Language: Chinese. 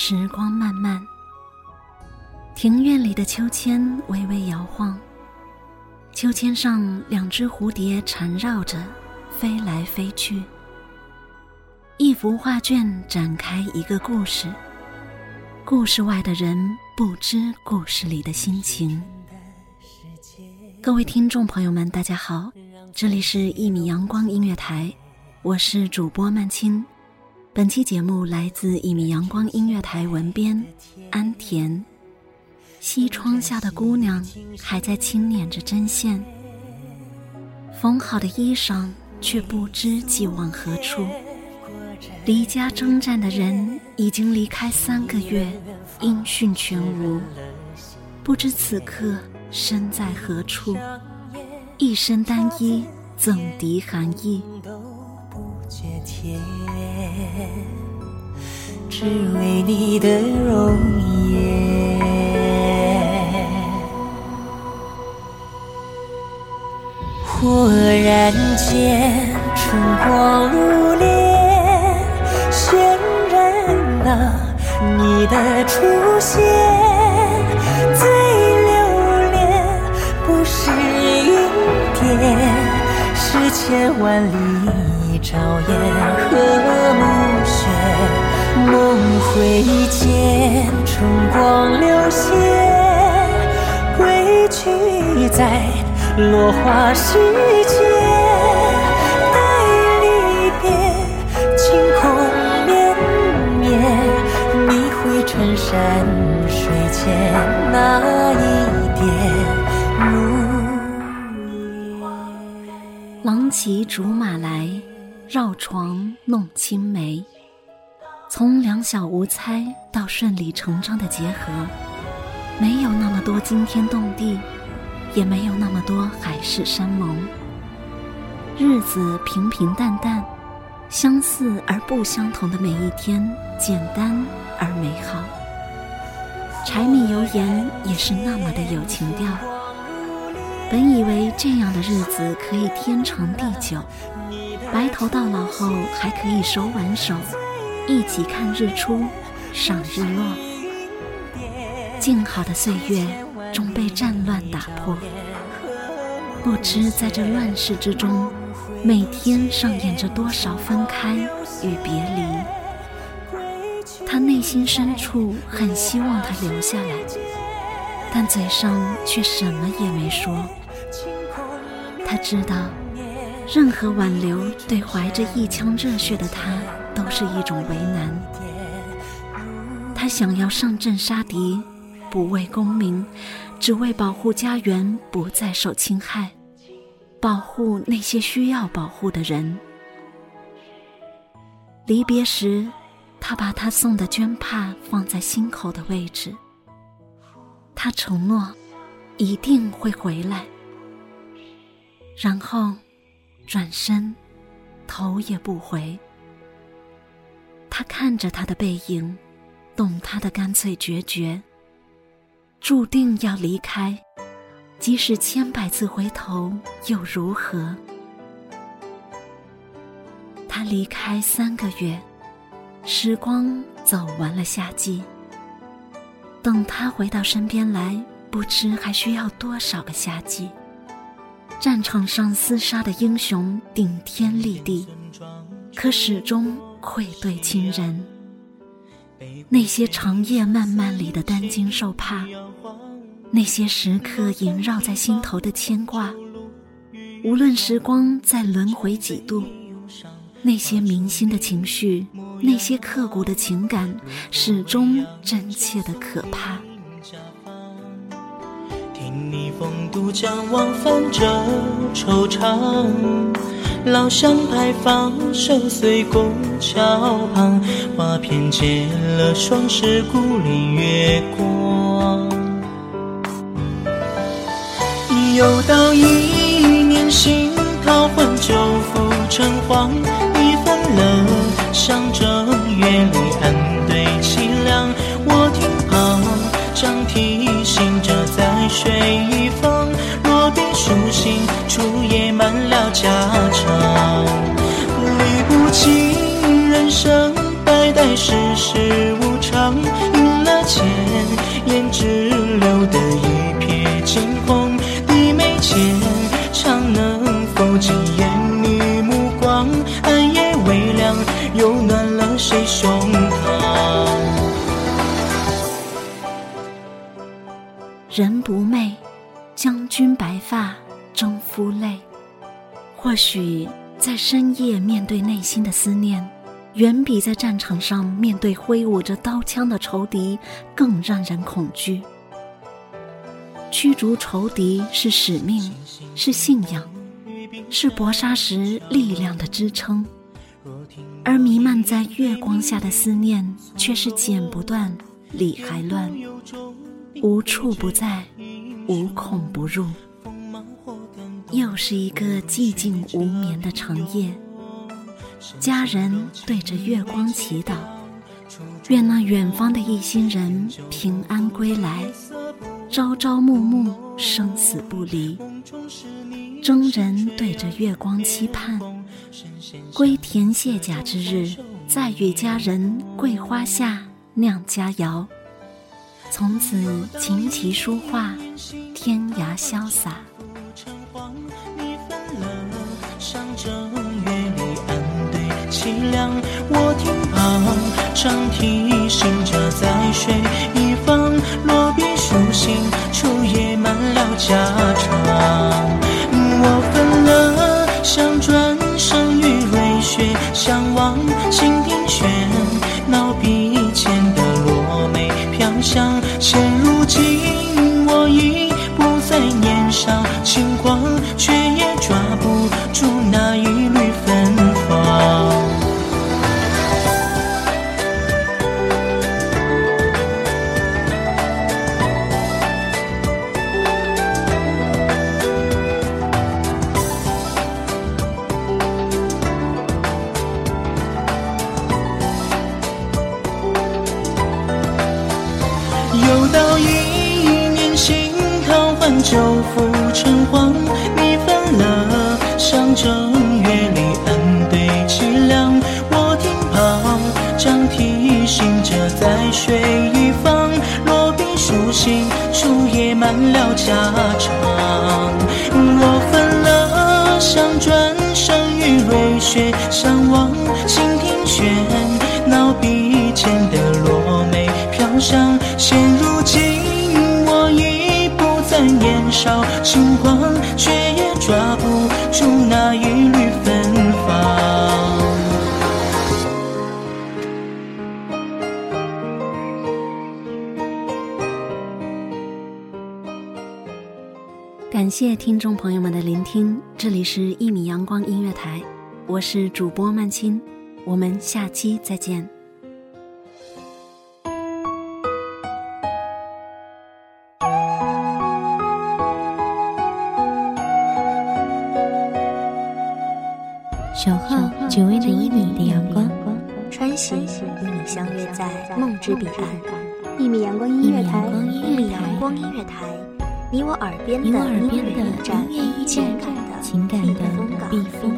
时光漫漫。庭院里的秋千微微摇晃，秋千上两只蝴蝶缠绕着，飞来飞去。一幅画卷展开一个故事，故事外的人不知故事里的心情。各位听众朋友们，大家好，这里是《一米阳光音乐台》，我是主播曼青。本期节目来自一米阳光音乐台文编安田。西窗下的姑娘还在轻捻着针线，缝好的衣裳却不知寄往何处。离家征战的人已经离开三个月，音讯全无，不知此刻身在何处。一身单衣，怎敌寒意？绝天只为你的容颜。忽然间，春光如莲，渲染了你的出现。最留恋不是云巅，是千万里朝烟和暮雪。梦回间，春光流泻，归去在。落花时节，待离别，晴空绵绵，你会衬衫水间那一点如烟。郎骑竹马来，绕床弄青梅。从两小无猜到顺理成章的结合，没有那么多惊天动地。也没有那么多海誓山盟，日子平平淡淡，相似而不相同的每一天，简单而美好。柴米油盐也是那么的有情调。本以为这样的日子可以天长地久，白头到老后还可以手挽手，一起看日出，赏日落。静好的岁月。终被战乱打破，不知在这乱世之中，每天上演着多少分开与别离。他内心深处很希望他留下来，但嘴上却什么也没说。他知道，任何挽留对怀着一腔热血的他都是一种为难。他想要上阵杀敌。不为功名，只为保护家园不再受侵害，保护那些需要保护的人。离别时，他把他送的绢帕放在心口的位置。他承诺，一定会回来。然后，转身，头也不回。他看着他的背影，懂他的干脆决绝。注定要离开，即使千百次回头又如何？他离开三个月，时光走完了夏季。等他回到身边来，不知还需要多少个夏季。战场上厮杀的英雄顶天立地，可始终愧对亲人。那些长夜漫漫里的担惊受怕，那些时刻萦绕在心头的牵挂，无论时光再轮回几度，那些铭心的情绪，那些刻骨的情感，始终真切的可怕。逆风渡江，往返着惆怅。老巷牌坊，守岁拱桥旁，花片结了霜，是故里月光。又到一年新桃换旧符成黄，一分了乡正月里安对凄凉。我听旁张提醒着在。水一方，落笔书信，竹叶满了家常。理不清人不寐，将军白发征夫泪。或许在深夜面对内心的思念，远比在战场上面对挥舞着刀枪的仇敌更让人恐惧。驱逐仇敌是使命，是信仰，是搏杀时力量的支撑，而弥漫在月光下的思念，却是剪不断，理还乱。无处不在，无孔不入。又是一个寂静无眠的长夜，家人对着月光祈祷，愿那远方的一心人平安归来，朝朝暮暮，生死不离。征人对着月光期盼，归田卸甲之日，再与家人桂花下酿佳肴。从此琴棋书画，天涯潇洒。凄凉，我听旁长提醒着在水一方，落笔书信，初夜满了家窗。旧符成黄，你分了乡正月里案对凄凉。我听旁张提醒着在水一方，落笔书信，书也满了家常。我分了乡，转身与瑞雪相望，倾听喧闹笔尖的落梅飘香。少轻狂，却也抓不住那一缕芬芳。感谢听众朋友们的聆听，这里是一米阳光音乐台，我是主播曼青，我们下期再见。守候只为那一米的阳光，穿行与你相约在梦之彼岸。一米阳光音乐台，一米阳光音乐台，你我耳边的音乐驿站，情感的避风港。